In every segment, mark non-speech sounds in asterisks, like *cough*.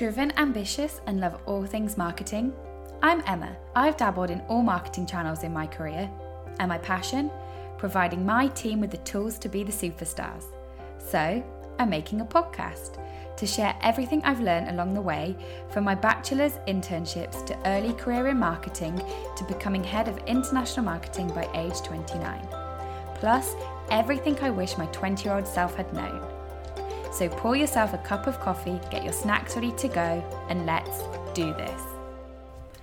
Driven, ambitious, and love all things marketing? I'm Emma. I've dabbled in all marketing channels in my career. And my passion? Providing my team with the tools to be the superstars. So, I'm making a podcast to share everything I've learned along the way from my bachelor's internships to early career in marketing to becoming head of international marketing by age 29. Plus, everything I wish my 20 year old self had known. So pour yourself a cup of coffee, get your snacks ready to go, and let's do this.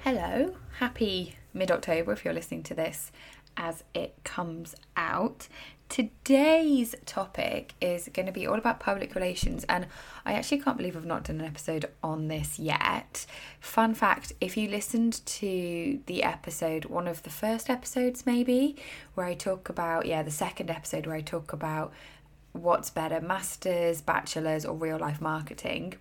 Hello, happy mid October if you're listening to this as it comes out. Today's topic is going to be all about public relations, and I actually can't believe I've not done an episode on this yet. Fun fact if you listened to the episode, one of the first episodes maybe, where I talk about, yeah, the second episode where I talk about what's better, masters, bachelors, or real life marketing.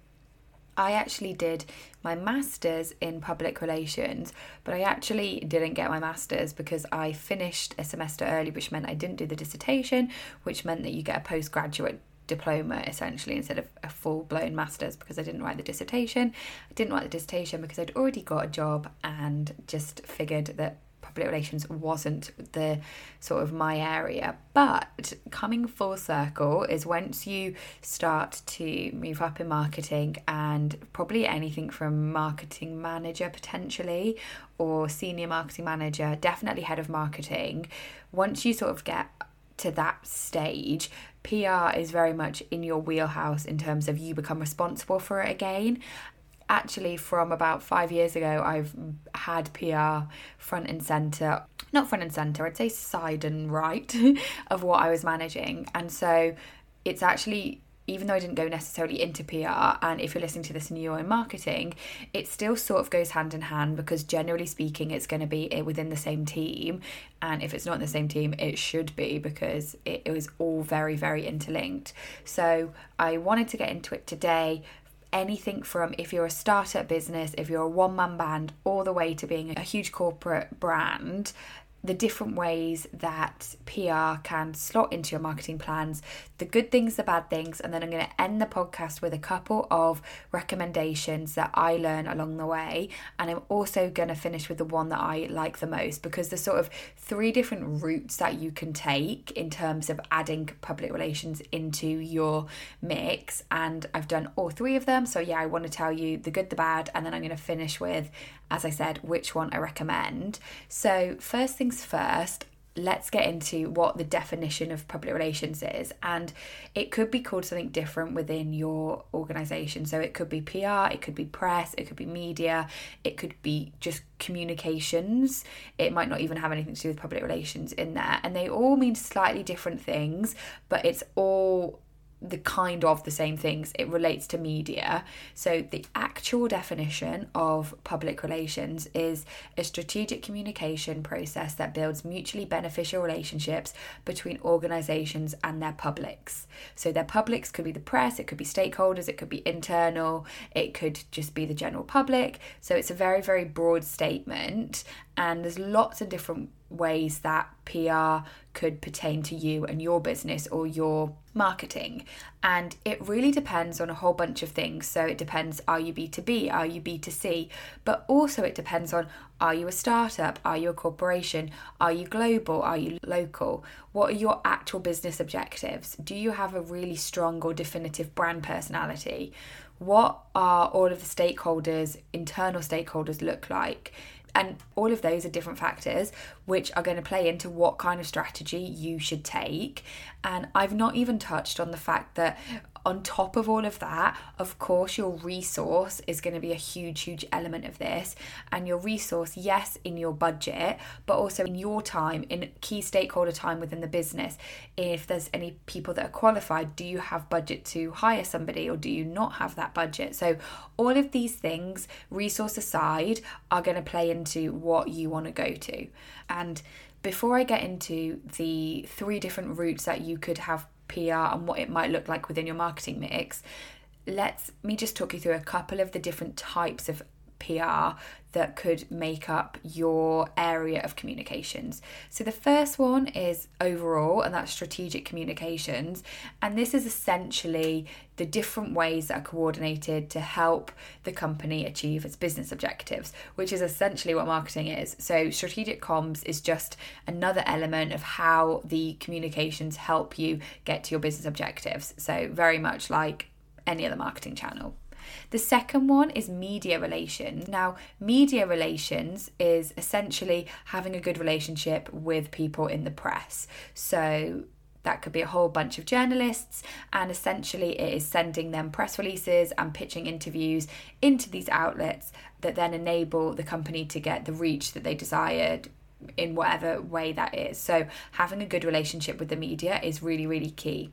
I actually did my master's in public relations, but I actually didn't get my master's because I finished a semester early, which meant I didn't do the dissertation, which meant that you get a postgraduate diploma essentially instead of a full blown master's because I didn't write the dissertation. I didn't write the dissertation because I'd already got a job and just figured that public relations wasn't the sort of my area. But coming full circle is once you start to move up in marketing and probably anything from marketing manager potentially or senior marketing manager, definitely head of marketing. Once you sort of get to that stage, PR is very much in your wheelhouse in terms of you become responsible for it again actually from about five years ago i've had pr front and center not front and center i'd say side and right *laughs* of what i was managing and so it's actually even though I didn't go necessarily into PR, and if you're listening to this and you're in marketing, it still sort of goes hand in hand because generally speaking, it's going to be eh, within the same team. And if it's not in the same team, it should be because it, it was all very, very interlinked. So I wanted to get into it today anything from if you're a startup business, if you're a one man band, all the way to being a huge corporate brand, the different ways that PR can slot into your marketing plans, the good things, the bad things, and then I'm going to end the podcast with a couple of recommendations that I learn along the way. And I'm also going to finish with the one that I like the most because there's sort of three different routes that you can take in terms of adding public relations into your mix. And I've done all three of them. So, yeah, I want to tell you the good, the bad, and then I'm going to finish with, as I said, which one I recommend. So, first things first, let's get into what the definition of public relations is. And it could be called something different within your organization. So it could be PR, it could be press, it could be media, it could be just communications. It might not even have anything to do with public relations in there. And they all mean slightly different things, but it's all the kind of the same things it relates to media. So the actual definition of public relations is a strategic communication process that builds mutually beneficial relationships between organizations and their publics. So their publics could be the press it could be stakeholders it could be internal it could just be the general public. So it's a very very broad statement and there's lots of different ways that PR could pertain to you and your business or your marketing. And it really depends on a whole bunch of things. So it depends are you B2B, are you B2C, but also it depends on are you a startup, are you a corporation, are you global, are you local? What are your actual business objectives? Do you have a really strong or definitive brand personality? What are all of the stakeholders, internal stakeholders look like? And all of those are different factors which are going to play into what kind of strategy you should take. And I've not even touched on the fact that on top of all of that, of course, your resource is going to be a huge, huge element of this. And your resource, yes, in your budget, but also in your time, in key stakeholder time within the business. If there's any people that are qualified, do you have budget to hire somebody or do you not have that budget? So, all of these things, resource aside, are going to play into what you want to go to. And before I get into the three different routes that you could have PR and what it might look like within your marketing mix, let's me just talk you through a couple of the different types of PR that could make up your area of communications. So the first one is overall, and that's strategic communications. And this is essentially the different ways that are coordinated to help the company achieve its business objectives, which is essentially what marketing is. So, strategic comms is just another element of how the communications help you get to your business objectives. So, very much like any other marketing channel. The second one is media relations. Now, media relations is essentially having a good relationship with people in the press. So, that could be a whole bunch of journalists, and essentially, it is sending them press releases and pitching interviews into these outlets that then enable the company to get the reach that they desired in whatever way that is. So, having a good relationship with the media is really, really key.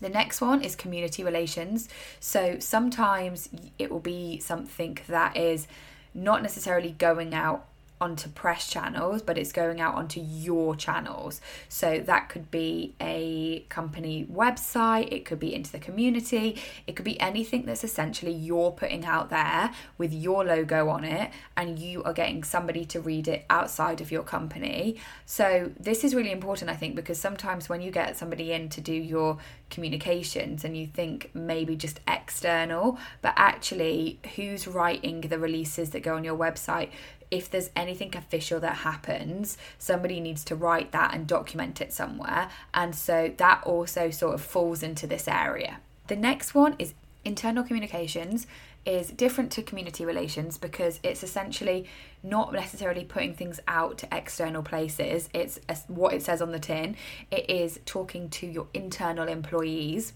The next one is community relations. So sometimes it will be something that is not necessarily going out onto press channels, but it's going out onto your channels. So that could be a company website, it could be into the community, it could be anything that's essentially you're putting out there with your logo on it, and you are getting somebody to read it outside of your company. So this is really important, I think, because sometimes when you get somebody in to do your communications and you think maybe just external, but actually, who's writing the releases that go on your website? If there's anything official that happens, somebody needs to write that and document it somewhere. And so that also sort of falls into this area. The next one is internal communications is different to community relations because it's essentially not necessarily putting things out to external places. It's what it says on the tin. It is talking to your internal employees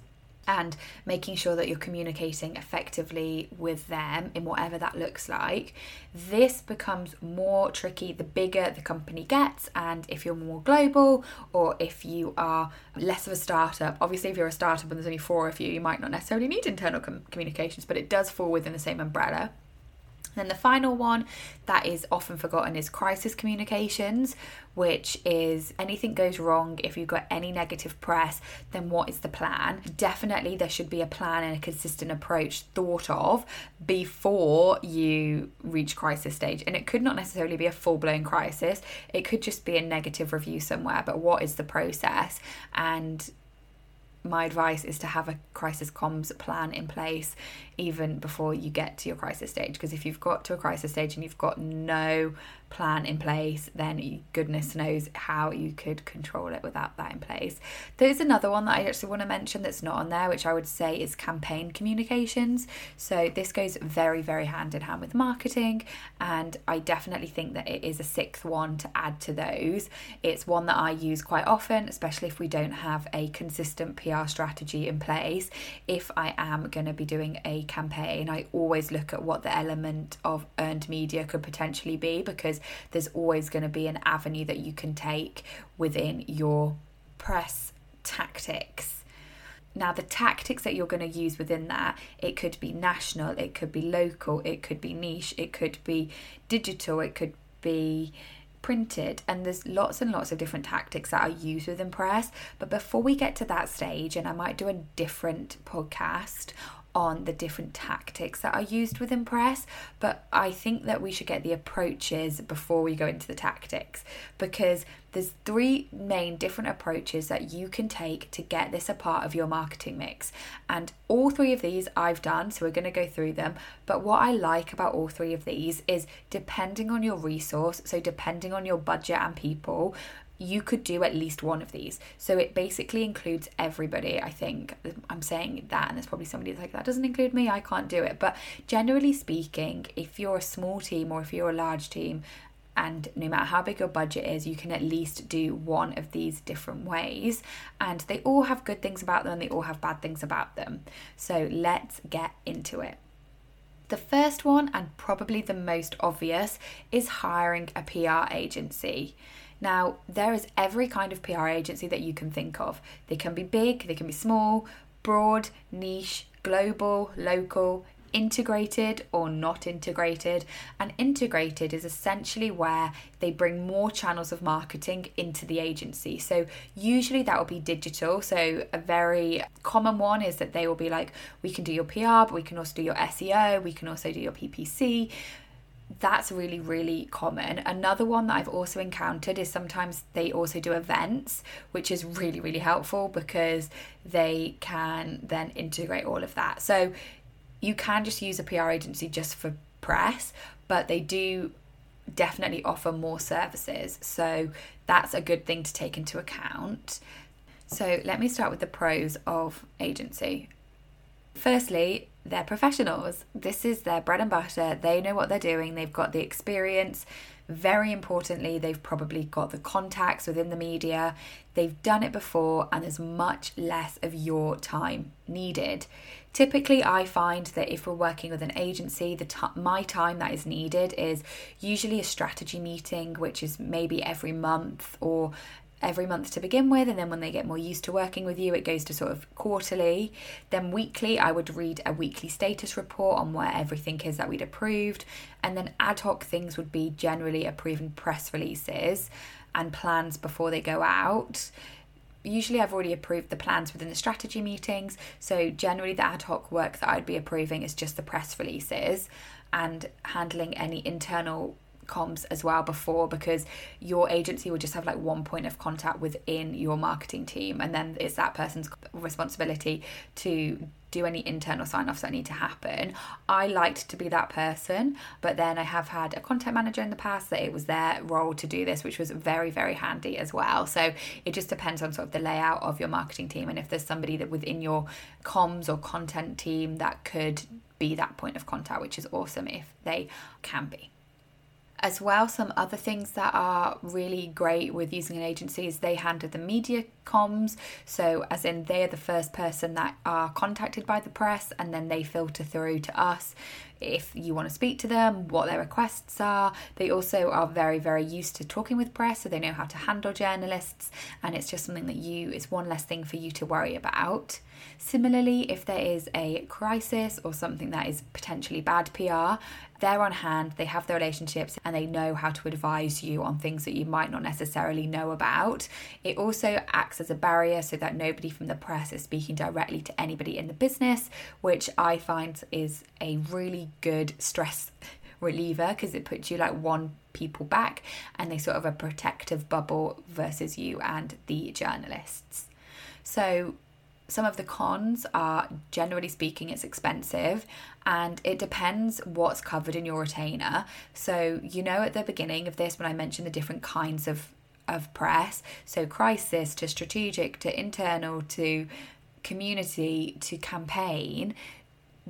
and making sure that you're communicating effectively with them in whatever that looks like. This becomes more tricky the bigger the company gets, and if you're more global or if you are less of a startup. Obviously, if you're a startup and there's only four of you, you might not necessarily need internal com- communications, but it does fall within the same umbrella. Then the final one that is often forgotten is crisis communications, which is anything goes wrong, if you've got any negative press, then what is the plan? Definitely, there should be a plan and a consistent approach thought of before you reach crisis stage. And it could not necessarily be a full blown crisis, it could just be a negative review somewhere. But what is the process? And my advice is to have a crisis comms plan in place even before you get to your crisis stage because if you've got to a crisis stage and you've got no plan in place, then goodness knows how you could control it without that in place. There's another one that I actually want to mention that's not on there, which I would say is campaign communications. So this goes very, very hand in hand with marketing, and I definitely think that it is a sixth one to add to those. It's one that I use quite often, especially if we don't have a consistent PR strategy in place. If I am going to be doing a campaign, I always look at what the element of earned media could potentially be there's always going to be an avenue that you can take within your press tactics. Now, the tactics that you're going to use within that, it could be national, it could be local, it could be niche, it could be digital, it could be printed and there's lots and lots of different tactics that are used within press but before we get to that stage and I might do a different podcast on the different tactics that are used within press, but I think that we should get the approaches before we go into the tactics because there's three main different approaches that you can take to get this a part of your marketing mix. And all three of these I've done, so we're going to go through them. But what I like about all three of these is depending on your resource, so depending on your budget and people, you could do at least one of these. So it basically includes everybody, I think. I'm saying that, and there's probably somebody that's like, that doesn't include me, I can't do it. But generally speaking, if you're a small team or if you're a large team, and no matter how big your budget is, you can at least do one of these different ways. And they all have good things about them, they all have bad things about them. So let's get into it. The first one, and probably the most obvious, is hiring a PR agency. Now, there is every kind of PR agency that you can think of. They can be big, they can be small, broad, niche, global, local, integrated or not integrated. And integrated is essentially where they bring more channels of marketing into the agency. So, usually that will be digital. So, a very common one is that they will be like, we can do your PR, but we can also do your SEO, we can also do your PPC that's really, really common. Another one that I've also encountered is sometimes they also do events, which is really, really helpful because they can then integrate all of that. So you can just use a PR agency just for press, but they do definitely offer more services. So that's a good thing to take into account. So let me start with the pros of agency. Firstly, they're professionals. This is their bread and butter. They know what they're doing, they've got the experience. Very importantly, they've probably got the contacts within the media. They've done it before, and there's much less of your time needed. Typically, I find that if we're working with an agency, the t- my time that is needed is usually a strategy meeting, which is maybe every month or every month to begin with, and then when they get more used to working with you, it goes to sort of quarterly. Then weekly, I would read a weekly status report on where everything is that we'd approved, and then ad hoc things would be generally approving press releases and plans before they go out. Usually, I've already approved the plans within the strategy meetings, so generally, the ad hoc work that I'd be approving is just the press releases and handling any internal comms as well before because your agency will just have like one point of contact within your marketing team and then it's that person's responsibility to do any internal sign offs that need to happen. I liked to be that person, but then I have had a content manager in the past that it was their role to do this, which was very, very handy as well. So it just depends on sort of the layout of your marketing team and if there's somebody that within your comms or content team that could be that point of contact, which is awesome if they can be as well some other things that are really great with using an agency is they handle the media comms. So as in they are the first person that are contacted by the press and then they filter through to us if you want to speak to them what their requests are. They also are very very used to talking with press so they know how to handle journalists and it's just something that you it's one less thing for you to worry about similarly if there is a crisis or something that is potentially bad pr they're on hand, they have the relationships, and they know how to advise you on things that you might not necessarily know about. It also acts as a barrier so that nobody from the press is speaking directly to anybody in the business, which I find is a really good stress reliever because it puts you like one people back and they sort of a protective bubble versus you and the journalists. So some of the cons are generally speaking it's expensive and it depends what's covered in your retainer. So you know at the beginning of this when i mentioned the different kinds of of press so crisis to strategic to internal to community to campaign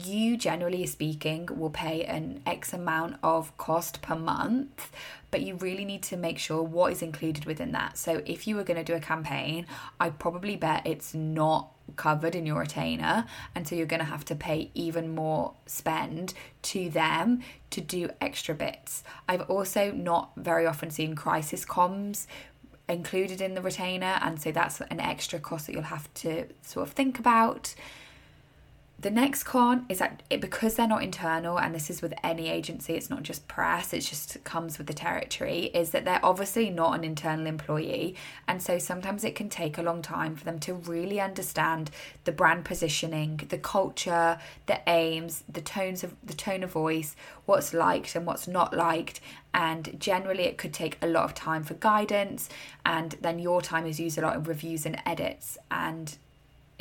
you generally speaking will pay an X amount of cost per month, but you really need to make sure what is included within that. So, if you were going to do a campaign, I probably bet it's not covered in your retainer, and so you're going to have to pay even more spend to them to do extra bits. I've also not very often seen crisis comms included in the retainer, and so that's an extra cost that you'll have to sort of think about. The next con is that it, because they're not internal, and this is with any agency, it's not just press, it just comes with the territory, is that they're obviously not an internal employee. And so sometimes it can take a long time for them to really understand the brand positioning, the culture, the aims, the tones of the tone of voice, what's liked and what's not liked. And generally, it could take a lot of time for guidance, and then your time is used a lot in reviews and edits. And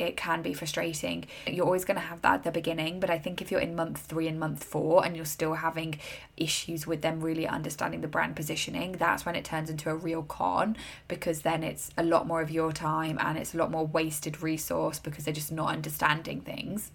it can be frustrating. You're always going to have that at the beginning, but I think if you're in month three and month four and you're still having issues with them really understanding the brand positioning, that's when it turns into a real con because then it's a lot more of your time and it's a lot more wasted resource because they're just not understanding things.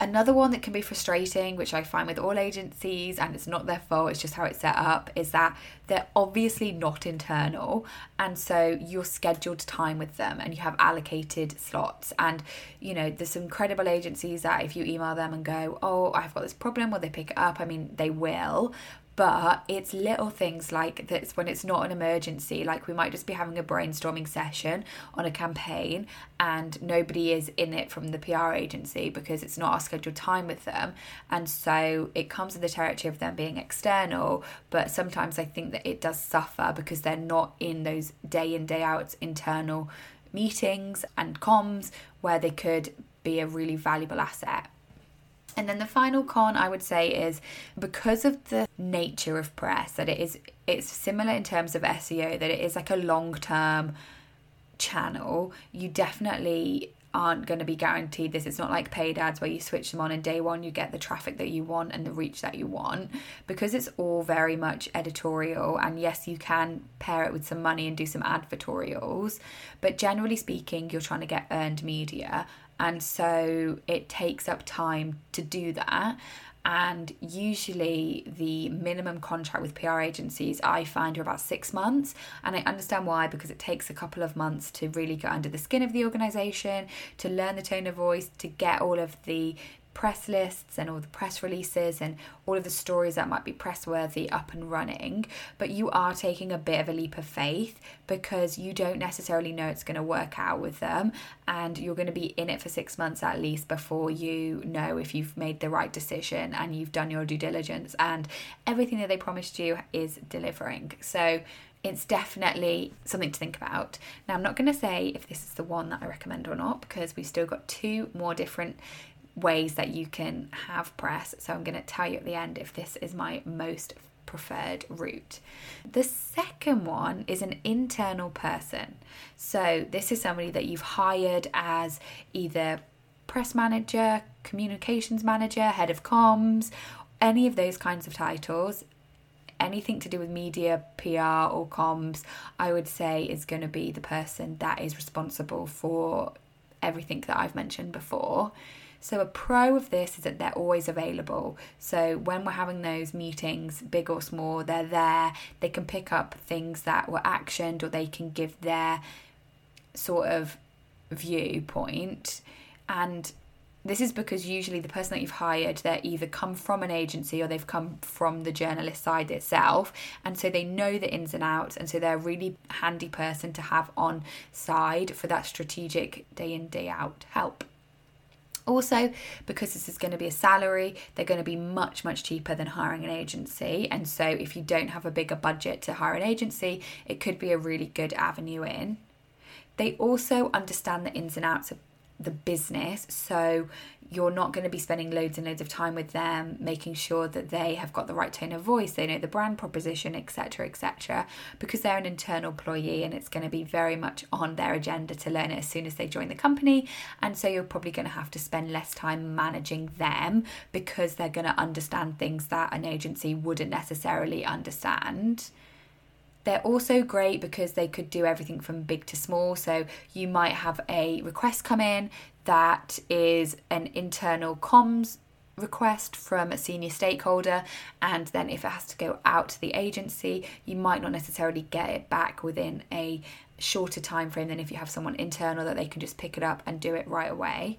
Another one that can be frustrating, which I find with all agencies, and it's not their fault, it's just how it's set up, is that they're obviously not internal. And so you're scheduled time with them and you have allocated slots. And, you know, there's some credible agencies that if you email them and go, oh, I've got this problem, will they pick it up? I mean, they will but it's little things like this when it's not an emergency like we might just be having a brainstorming session on a campaign and nobody is in it from the PR agency because it's not our scheduled time with them. And so it comes with the territory of them being external but sometimes I think that it does suffer because they're not in those day in day out internal meetings and comms where they could be a really valuable asset And then the final con I would say is because of the nature of press that it is it's similar in terms of SEO that it is like a long-term channel, you definitely aren't going to be guaranteed this. It's not like paid ads where you switch them on and day one you get the traffic that you want and the reach that you want. Because it's all very much editorial, and yes, you can pair it with some money and do some advertorials, but generally speaking, you're trying to get earned media. And so it takes up time to do that and usually the minimum contract with PR agencies I find are about six months. And I understand why, because it takes a couple of months to really get under the skin of the organization, to learn the tone of voice, to get all of the press lists and all the press releases and all of the stories that might be press worthy up and running. But you are taking a bit of a leap of faith because you don't necessarily know it's going to work out with them. And you're going to be in it for six months at least before you know if you've made the right decision and you've done your due diligence and everything that they promised you is delivering. So it's definitely something to think about. Now, I'm not going to say if this is the one that I recommend or not because we've still got two more different ways that you can have press. So I'm going to tell you at the end if this is my most preferred route. The second one is an internal person. So this is somebody that you've hired as either press manager, communications manager, head of comms, any of those kinds of titles. Anything to do with media, PR, or comms, I would say is going to be the person that is responsible for everything that I've mentioned before. So, a pro of this is that they're always available. So, when we're having those meetings, big or small, they're there. They can pick up things that were actioned or they can give their sort of viewpoint. And this is because usually the person that you've hired, they're either come from an agency or they've come from the journalist side itself. And so they know the ins and outs. And so they're a really handy person to have on side for that strategic day in, day out help. Also, because this is going to be a salary, they're going to be much, much cheaper than hiring an agency. And so, if you don't have a bigger budget to hire an agency, it could be a really good avenue in. They also understand the ins and outs of the business. So you're not going to be spending loads and loads of time with them, making sure that they have got the right tone of voice, they know the brand proposition, etc., etc., because they're an internal employee and it's going to be very much on their agenda to learn it as soon as they join the company. And so you're probably going to have to spend less time managing them because they're going to understand things that an agency wouldn't necessarily understand. They're also great because they could do everything from big to small. So you might have a request come in that is an internal comms request from a senior stakeholder. And then if it has to go out to the agency you might not necessarily get it back within a shorter time frame than if you have someone internal that they can just pick it up and do it right away.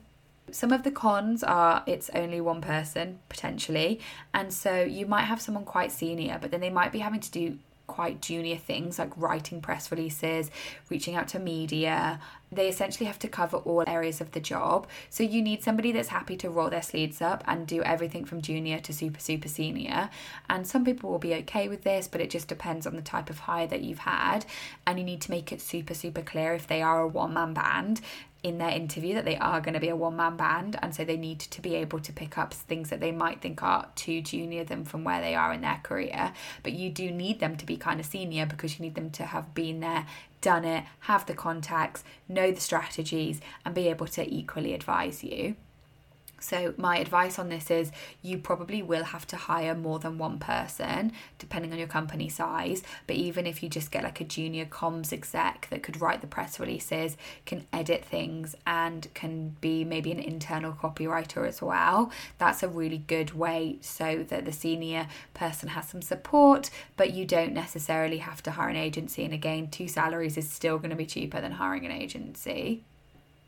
Some of the cons are it's only one person potentially. And so you might have someone quite senior but then they might be having to do quite junior things like writing press releases, reaching out to media. They essentially have to cover all areas of the job. So you need somebody that's happy to roll their sleeves up and do everything from junior to super, super senior. And some people will be okay with this, but it just depends on the type of hire that you've had. And you need to make it super, super clear if they are a one man band in their interview that they are going to be a one man band and so they need to be able to pick up things that they might think are too junior them from where they are in their career but you do need them to be kind of senior because you need them to have been there done it have the contacts know the strategies and be able to equally advise you so, my advice on this is you probably will have to hire more than one person depending on your company size. But even if you just get like a junior comms exec that could write the press releases, can edit things, and can be maybe an internal copywriter as well, that's a really good way so that the senior person has some support, but you don't necessarily have to hire an agency. And again, two salaries is still going to be cheaper than hiring an agency.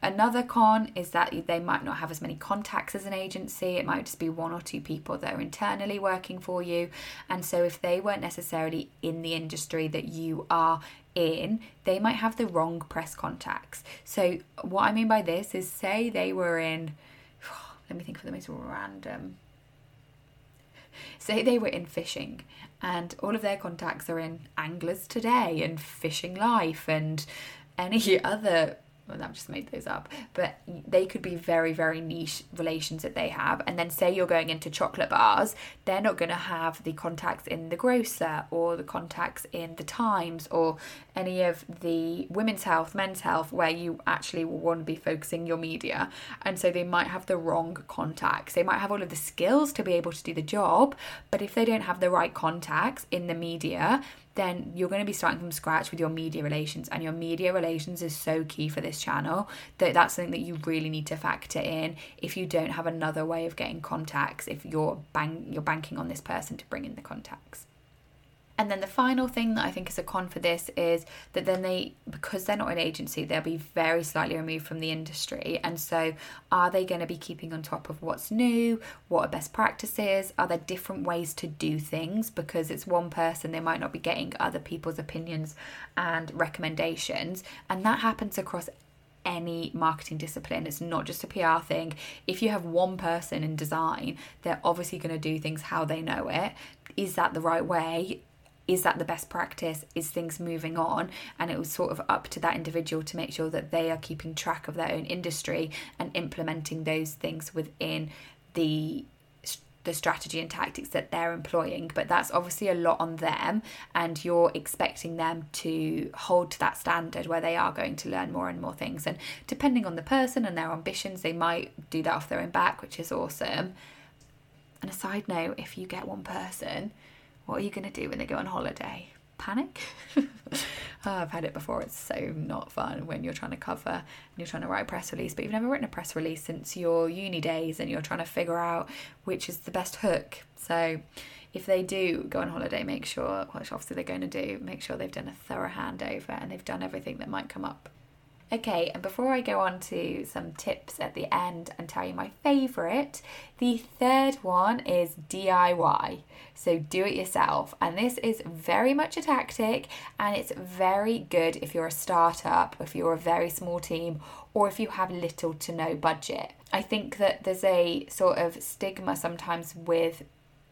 Another con is that they might not have as many contacts as an agency. It might just be one or two people that are internally working for you. And so, if they weren't necessarily in the industry that you are in, they might have the wrong press contacts. So, what I mean by this is say they were in, *sighs* let me think for the most random. Say they were in fishing and all of their contacts are in Anglers Today and Fishing Life and any other well, I've just made those up, but they could be very, very niche relations that they have. And then, say you're going into chocolate bars, they're not going to have the contacts in the grocer or the contacts in the Times or any of the women's health, men's health, where you actually want to be focusing your media. And so, they might have the wrong contacts. They might have all of the skills to be able to do the job, but if they don't have the right contacts in the media, then you're going to be starting from scratch with your media relations and your media relations is so key for this channel that that's something that you really need to factor in if you don't have another way of getting contacts if you're bang you're banking on this person to bring in the contacts and then the final thing that I think is a con for this is that then they, because they're not an agency, they'll be very slightly removed from the industry. And so, are they going to be keeping on top of what's new? What are best practices? Are there different ways to do things? Because it's one person, they might not be getting other people's opinions and recommendations. And that happens across any marketing discipline. It's not just a PR thing. If you have one person in design, they're obviously going to do things how they know it. Is that the right way? Is that the best practice? Is things moving on? And it was sort of up to that individual to make sure that they are keeping track of their own industry and implementing those things within the the strategy and tactics that they're employing but that's obviously a lot on them and you're expecting them to hold to that standard where they are going to learn more and more things and depending on the person and their ambitions they might do that off their own back which is awesome and a side note if you get one person what are you going to do when they go on holiday? Panic? *laughs* oh, I've had it before. It's so not fun when you're trying to cover and you're trying to write a press release, but you've never written a press release since your uni days and you're trying to figure out which is the best hook. So, if they do go on holiday, make sure, which obviously they're going to do, make sure they've done a thorough handover and they've done everything that might come up. Okay, and before I go on to some tips at the end and tell you my favourite, the third one is DIY. So do it yourself. And this is very much a tactic and it's very good if you're a startup, if you're a very small team, or if you have little to no budget. I think that there's a sort of stigma sometimes with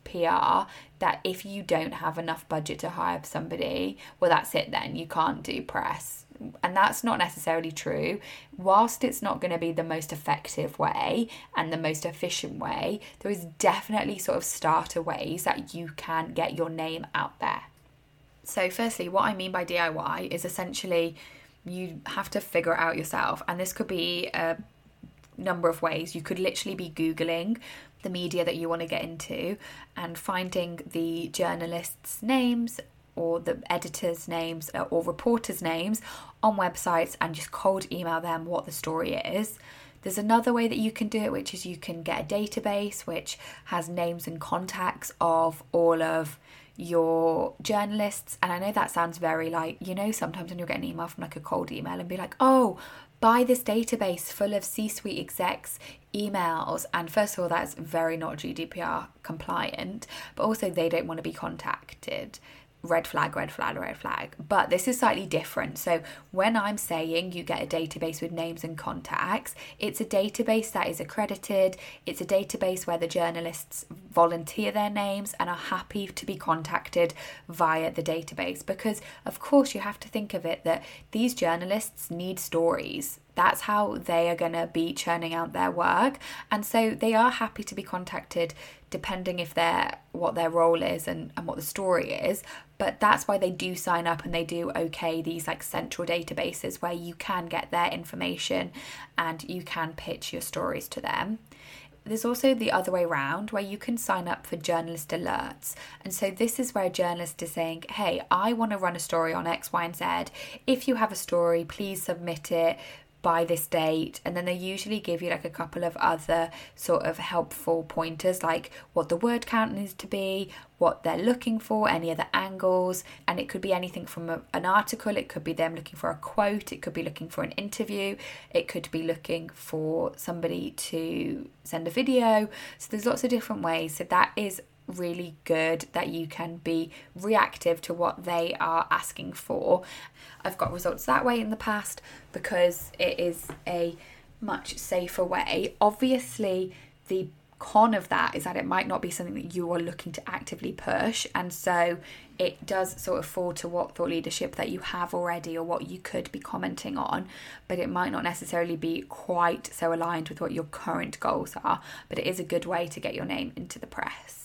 PR that if you don't have enough budget to hire somebody, well, that's it then. You can't do press and that's not necessarily true. Whilst it's not going to be the most effective way and the most efficient way, there is definitely sort of starter ways that you can get your name out there. So, firstly, what I mean by DIY is essentially you have to figure it out yourself, and this could be a number of ways. You could literally be Googling the media that you want to get into and finding the journalists' names or the editors' names uh, or reporters' names on websites and just cold email them what the story is. There's another way that you can do it, which is you can get a database which has names and contacts of all of your journalists. And I know that sounds very like, you know, sometimes when you'll get an email from like a cold email and be like, oh, buy this database full of C suite execs emails. And first of all, that's very not GDPR compliant, but also they don't want to be contacted red flag, red flag, red flag. But this is slightly different. So when I'm saying you get a database with names and contacts, it's a database that is accredited. It's a database where the journalists volunteer their names and are happy to be contacted via the database. Because, of course, you have to think of it that these journalists need stories. That's how they are going to be churning out their work. And so they are happy to be contacted depending if they're what their role is and, and what the story is. But that's why they do sign up and they do okay these like central databases where you can get their information and you can pitch your stories to them there's also the other way around where you can sign up for journalist alerts. And so this is where a journalist is saying, Hey, I want to run a story on X, Y, and Z. If you have a story, please submit it by this date and then they usually give you like a couple of other sort of helpful pointers like what the word count needs to be what they're looking for any other angles and it could be anything from a, an article it could be them looking for a quote it could be looking for an interview it could be looking for somebody to send a video. So there's lots of different ways. So that is really good that you can be reactive to what they are asking for. I've got results that way in the past because it is a much safer way. Obviously, the con of that is that it might not be something that you are looking to actively push and so it does sort of fall to what thought leadership that you have already or what you could be commenting on but it might not necessarily be quite so aligned with what your current goals are but it is a good way to get your name into the press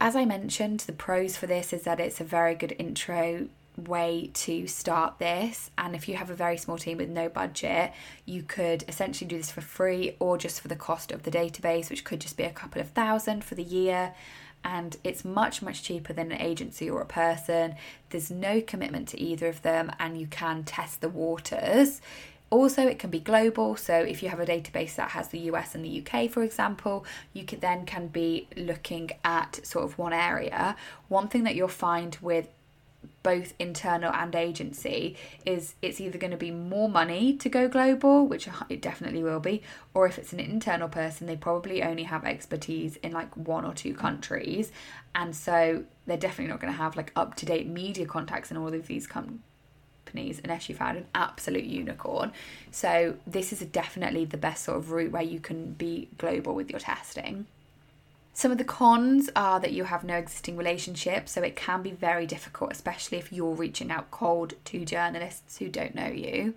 as i mentioned the pros for this is that it's a very good intro way to start this. And if you have a very small team with no budget, you could essentially do this for free or just for the cost of the database, which could just be a couple of thousand for the year. And it's much, much cheaper than an agency or a person. There's no commitment to either of them, and you can test the waters. Also, it can be global. So, if you have a database that has the US and the UK, for example, you could then can be looking at sort of one area. One thing that you'll find with both internal and agency is it's either going to be more money to go global which it definitely will be or if it's an internal person they probably only have expertise in like one or two countries and so they're definitely not going to have like up to date media contacts in all of these companies unless you found an absolute unicorn so this is definitely the best sort of route where you can be global with your testing some of the cons are that you have no existing relationship, so it can be very difficult, especially if you're reaching out cold to journalists who don't know you.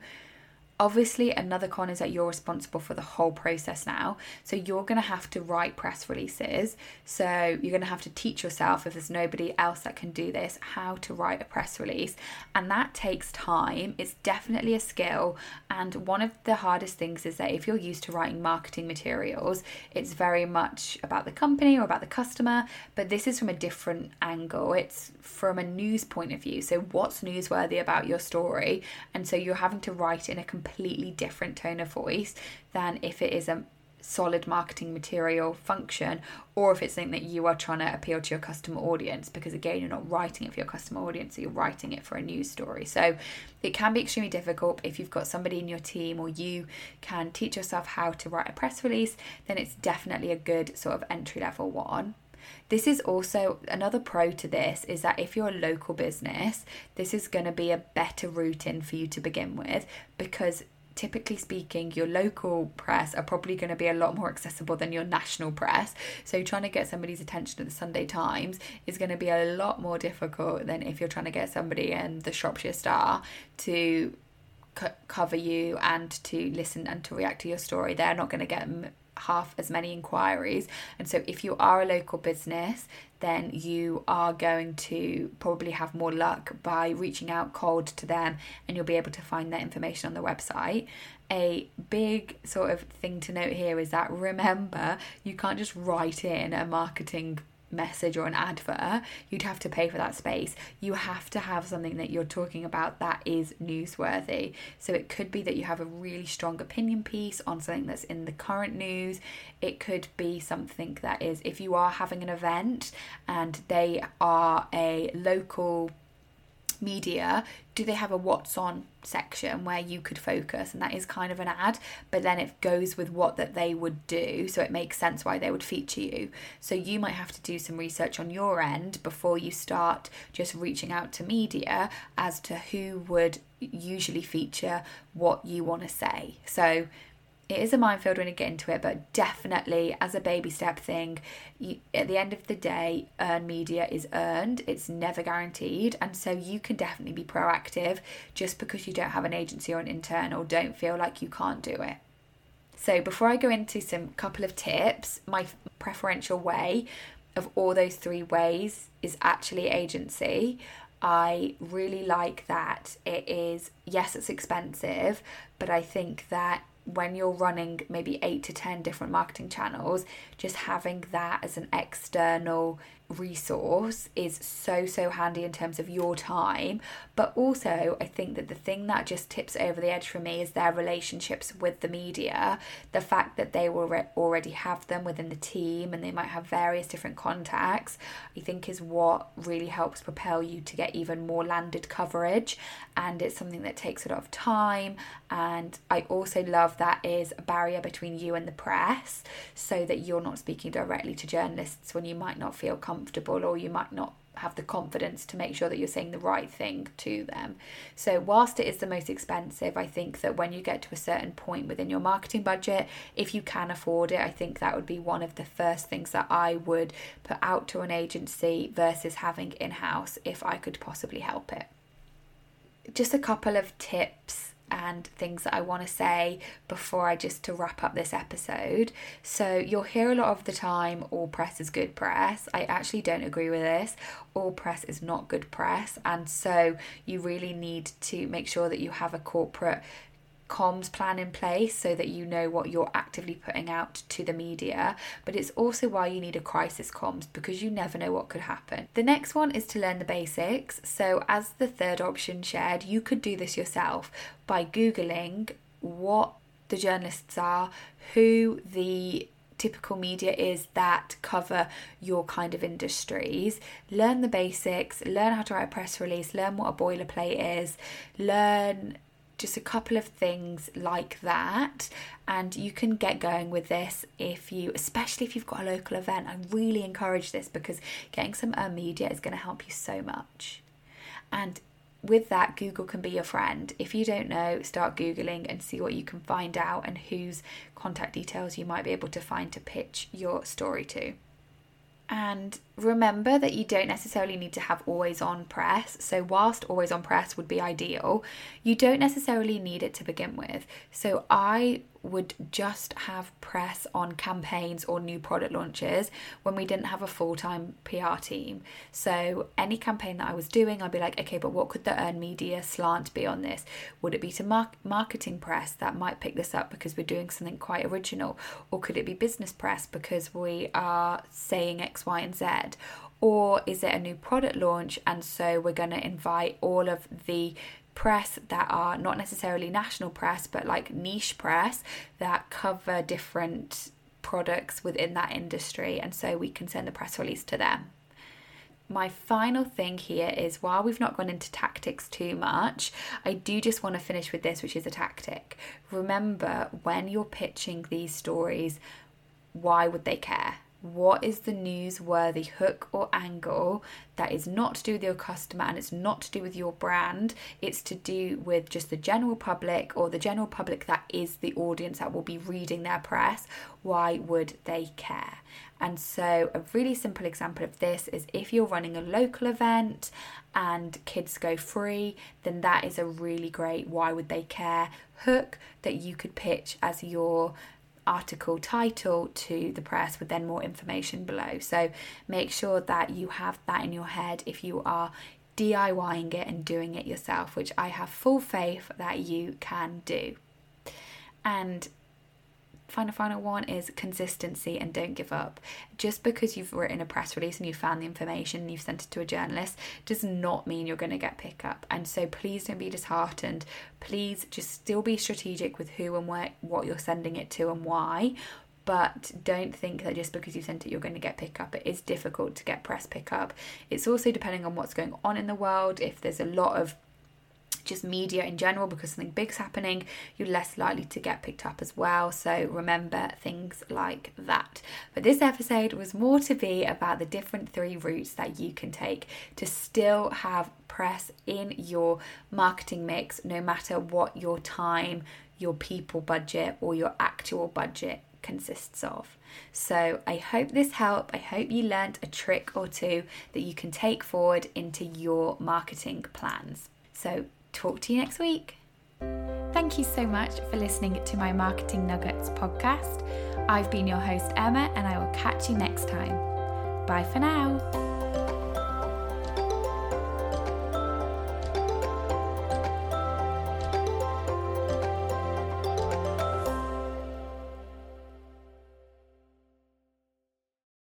Obviously, another con is that you're responsible for the whole process now. So you're going to have to write press releases. So you're going to have to teach yourself, if there's nobody else that can do this, how to write a press release. And that takes time. It's definitely a skill. And one of the hardest things is that if you're used to writing marketing materials, it's very much about the company or about the customer. But this is from a different angle. It's from a news point of view. So, what's newsworthy about your story? And so you're having to write in a completely completely different tone of voice than if it is a solid marketing material function or if it's something that you are trying to appeal to your customer audience because again you're not writing it for your customer audience so you're writing it for a news story. So it can be extremely difficult. If you've got somebody in your team or you can teach yourself how to write a press release then it's definitely a good sort of entry level one this is also another pro to this is that if you're a local business, this is going to be a better route in for you to begin with because typically speaking, your local press are probably going to be a lot more accessible than your national press. So, trying to get somebody's attention at the Sunday Times is going to be a lot more difficult than if you're trying to get somebody in the Shropshire Star to cover you and to listen and to react to your story. They're not going to get half as many inquiries. And so, if you are a local business, then you are going to probably have more luck by reaching out cold to them and you'll be able to find that information on the website. A big sort of thing to note here is that remember, you can't just write in a marketing message or an advert, you'd have to pay for that space. You have to have something that you're talking about that is newsworthy. So it could be that you have a really strong opinion piece on something that's in the current news. It could be something that is, if you are having an event and they are a local media, do they have a what's on section where you could focus? And that is kind of an ad, but then it goes with what that they would do. So it makes sense why they would feature you. So you might have to do some research on your end before you start just reaching out to media as to who would usually feature what you want to say. So it is a minefield when you get into it, but definitely as a baby step thing, you, at the end of the day, earned media is earned. It's never guaranteed. And so you can definitely be proactive just because you don't have an agency or an internal, don't feel like you can't do it. So before I go into some couple of tips, my preferential way of all those three ways is actually agency. I really like that it is, yes, it's expensive, but I think that when you're running maybe eight to 10 different marketing channels, just having that as an external resource is so so handy in terms of your time. But also i think that the thing that just tips over the edge for me is their relationships with the media. The fact that they will re- already have them within the team and they might have various different contacts i think is what really helps propel you to get even more landed coverage. And it's something that takes a lot of time. And i also love that is a barrier between you and the press so that you're not speaking directly to journalists when you might not feel comfortable or you might not have the confidence to make sure that you're saying the right thing to them. So, whilst it is the most expensive, I think that when you get to a certain point within your marketing budget, if you can afford it, I think that would be one of the first things that I would put out to an agency versus having in house if I could possibly help it. Just a couple of tips and things that I want to say before I just to wrap up this episode. So, you'll hear a lot of the time all press is good press. I actually don't agree with this. All press is not good press, and so you really need to make sure that you have a corporate comms plan in place so that you know what you're actively putting out to the media, but it's also why you need a crisis comms because you never know what could happen. The next one is to learn the basics. So, as the third option shared, you could do this yourself by Googling what the journalists are, who the typical media is that cover your kind of industries. Learn the basics, learn how to write a press release, learn what a boilerplate is, learn just a couple of things like that and you can get going with this if you especially if you've got a local event. I really encourage this because getting some earned media is going to help you so much. And with that google can be your friend. If you don't know start googling and see what you can find out and whose contact details you might be able to find to pitch your story to. And remember that you don't necessarily need to have always on press. So, whilst always on press would be ideal, you don't necessarily need it to begin with. So, I would just have press on campaigns or new product launches when we didn't have a full time PR team. So, any campaign that I was doing, I'd be like, okay, but what could the earned media slant be on this? Would it be to mar- marketing press that might pick this up because we're doing something quite original? Or could it be business press because we are saying X, Y, and Z? Or is it a new product launch and so we're going to invite all of the press that are not necessarily national press but like niche press that cover different products within that industry and so we can send the press release to them. My final thing here is while we've not gone into tactics too much, I do just want to finish with this, which is a tactic. Remember, when you're pitching these stories, why would they care? What is the newsworthy hook or angle that is not to do with your customer and it's not to do with your brand? It's to do with just the general public or the general public that is the audience that will be reading their press. Why would they care? And so a really simple example of this is if you're running a local event and kids go free then that is a really great why would they care hook that you could pitch as your article title to the press with then more information below. So make sure that you have that in your head if you are DIYing it and doing it yourself, which I have full faith that you can do. And final final one is consistency and don't give up just because you've written a press release and you found the information and you've sent it to a journalist does not mean you're going to get pickup and so please don't be disheartened please just still be strategic with who and where what you're sending it to and why but don't think that just because you sent it you're going to get pickup. It is difficult to get press pickup. It's also depending on what's going on in the world. If there's a lot of just media in general because something big's happening, you're less likely to get picked up as well. So remember things like that. But this episode was more to be about the different three routes that you can take to still have press in your marketing mix, no matter what your time, your people budget, or your actual budget consists of. So I hope this helped. I hope you learnt a trick or two that you can take forward into your marketing plans. So Talk to you next week. Thank you so much for listening to my Marketing Nuggets podcast. I've been your host, Emma, and I will catch you next time. Bye for now.